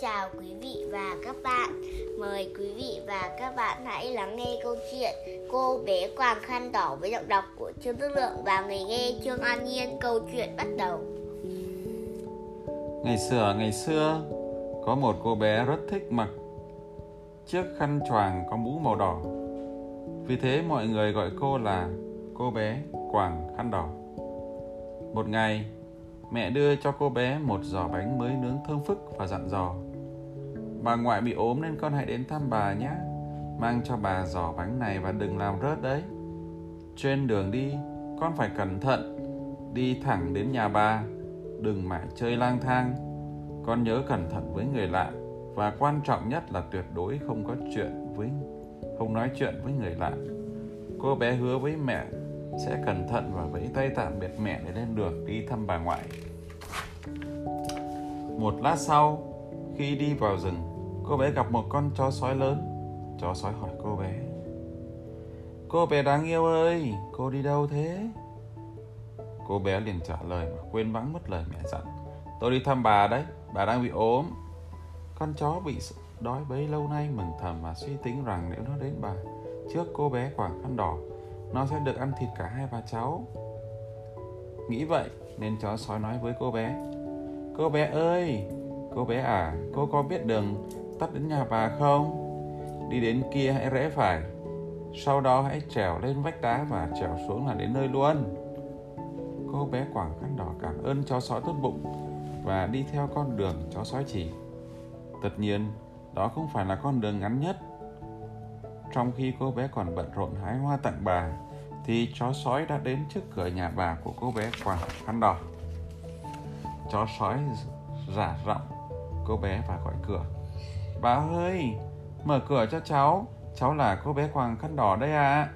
Chào quý vị và các bạn. Mời quý vị và các bạn hãy lắng nghe câu chuyện Cô bé quàng khăn đỏ với giọng đọc của Trương Đức Lượng và người nghe Trương An Nhiên. Câu chuyện bắt đầu. Ngày xưa, ngày xưa, có một cô bé rất thích mặc chiếc khăn choàng có mũ màu đỏ. Vì thế mọi người gọi cô là cô bé quàng khăn đỏ. Một ngày, mẹ đưa cho cô bé một giỏ bánh mới nướng thơm phức và dặn dò. Bà ngoại bị ốm nên con hãy đến thăm bà nhé. Mang cho bà giỏ bánh này và đừng làm rớt đấy. Trên đường đi, con phải cẩn thận. Đi thẳng đến nhà bà, đừng mãi chơi lang thang. Con nhớ cẩn thận với người lạ và quan trọng nhất là tuyệt đối không có chuyện với không nói chuyện với người lạ. Cô bé hứa với mẹ sẽ cẩn thận và vẫy tay tạm biệt mẹ để lên đường đi thăm bà ngoại. Một lát sau, khi đi vào rừng, cô bé gặp một con chó sói lớn. Chó sói hỏi cô bé: "Cô bé đáng yêu ơi, cô đi đâu thế?" Cô bé liền trả lời mà quên vắng mất lời mẹ dặn: "Tôi đi thăm bà đấy, bà đang bị ốm." Con chó bị đói bấy lâu nay mừng thầm mà suy tính rằng nếu nó đến bà trước cô bé khoảng khăn đỏ nó sẽ được ăn thịt cả hai bà cháu nghĩ vậy nên chó sói nói với cô bé cô bé ơi cô bé à cô có biết đường tắt đến nhà bà không? Đi đến kia hãy rẽ phải. Sau đó hãy trèo lên vách đá và trèo xuống là đến nơi luôn. Cô bé quảng khăn đỏ cảm ơn chó sói tốt bụng và đi theo con đường chó sói chỉ. Tất nhiên, đó không phải là con đường ngắn nhất. Trong khi cô bé còn bận rộn hái hoa tặng bà, thì chó sói đã đến trước cửa nhà bà của cô bé quàng khăn đỏ. Chó sói giả giọng, cô bé và gọi cửa bà ơi, mở cửa cho cháu. Cháu là cô bé quàng khăn đỏ đây ạ. À.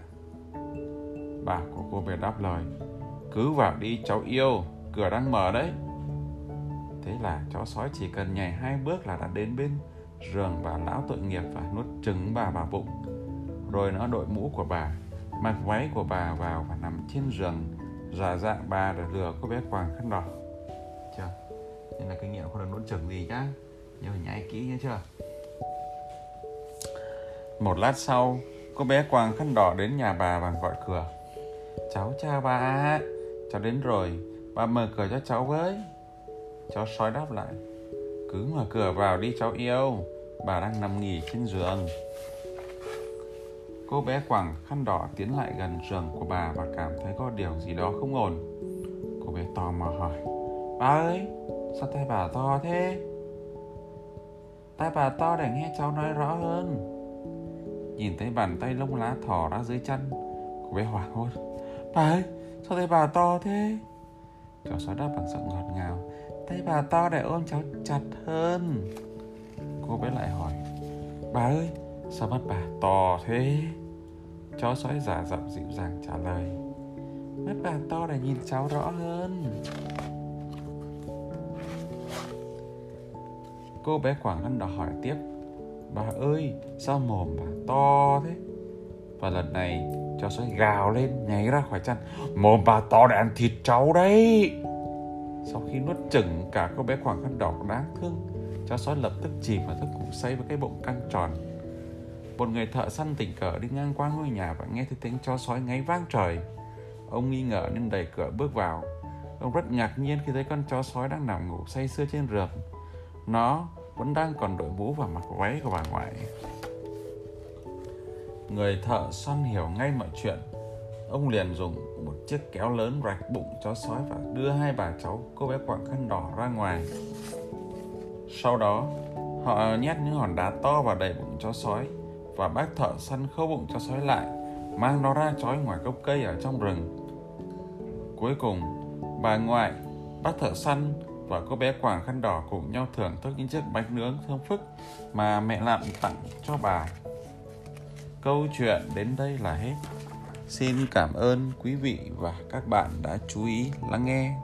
bà của cô bé đáp lời, cứ vào đi, cháu yêu. Cửa đang mở đấy. Thế là chó sói chỉ cần nhảy hai bước là đã đến bên giường bà lão tội nghiệp và nuốt trứng bà vào bụng. Rồi nó đội mũ của bà, mặc váy của bà vào và nằm trên giường giả dạng bà để lừa cô bé quàng khăn đỏ. Chưa? Nên là kinh nghiệm không được nuốt trứng gì nhá. Nhớ phải nhai kỹ nhé chưa? Một lát sau, cô bé quàng khăn đỏ đến nhà bà và gọi cửa. Cháu chào bà cháu đến rồi. Bà mở cửa cho cháu với. Cháu sói đáp lại. Cứ mở cửa vào đi, cháu yêu. Bà đang nằm nghỉ trên giường. Cô bé quàng khăn đỏ tiến lại gần giường của bà và cảm thấy có điều gì đó không ổn. Cô bé tò mò hỏi. Bà ơi, sao tay bà to thế? Tay bà to để nghe cháu nói rõ hơn nhìn thấy bàn tay lông lá thò ra dưới chân, cô bé hoảng hốt. Bà ơi, sao tay bà to thế? Cháu sói đáp bằng giọng ngọt ngào. Tay bà to để ôm cháu chặt hơn. Cô bé lại hỏi. Bà ơi, sao mắt bà to thế? Chó sói giả giọng dịu dàng trả lời. Mắt bà to để nhìn cháu rõ hơn. Cô bé quảng hân đỏ hỏi tiếp bà ơi, sao mồm bà to thế? Và lần này chó sói gào lên, nhảy ra khỏi chăn. Mồm bà to để ăn thịt cháu đấy. Sau khi nuốt chừng cả cô bé khoảng khăn đỏ đáng thương chó sói lập tức chìm vào giấc ngủ say với cái bụng căng tròn. Một người thợ săn tình cờ đi ngang qua ngôi nhà và nghe thấy tiếng chó sói ngáy vang trời. Ông nghi ngờ nên đẩy cửa bước vào. Ông rất ngạc nhiên khi thấy con chó sói đang nằm ngủ say sưa trên rượp nó vẫn đang còn đội mũ và mặc váy của bà ngoại. Người thợ săn hiểu ngay mọi chuyện. Ông liền dùng một chiếc kéo lớn rạch bụng chó sói và đưa hai bà cháu, cô bé quạng khăn đỏ, ra ngoài. Sau đó, họ nhét những hòn đá to vào đầy bụng chó sói và bác thợ săn khâu bụng cho sói lại, mang nó ra trói ngoài gốc cây ở trong rừng. Cuối cùng, bà ngoại, bác thợ săn và cô bé quàng khăn đỏ cùng nhau thưởng thức những chiếc bánh nướng thơm phức mà mẹ làm tặng cho bà. Câu chuyện đến đây là hết. Xin cảm ơn quý vị và các bạn đã chú ý lắng nghe.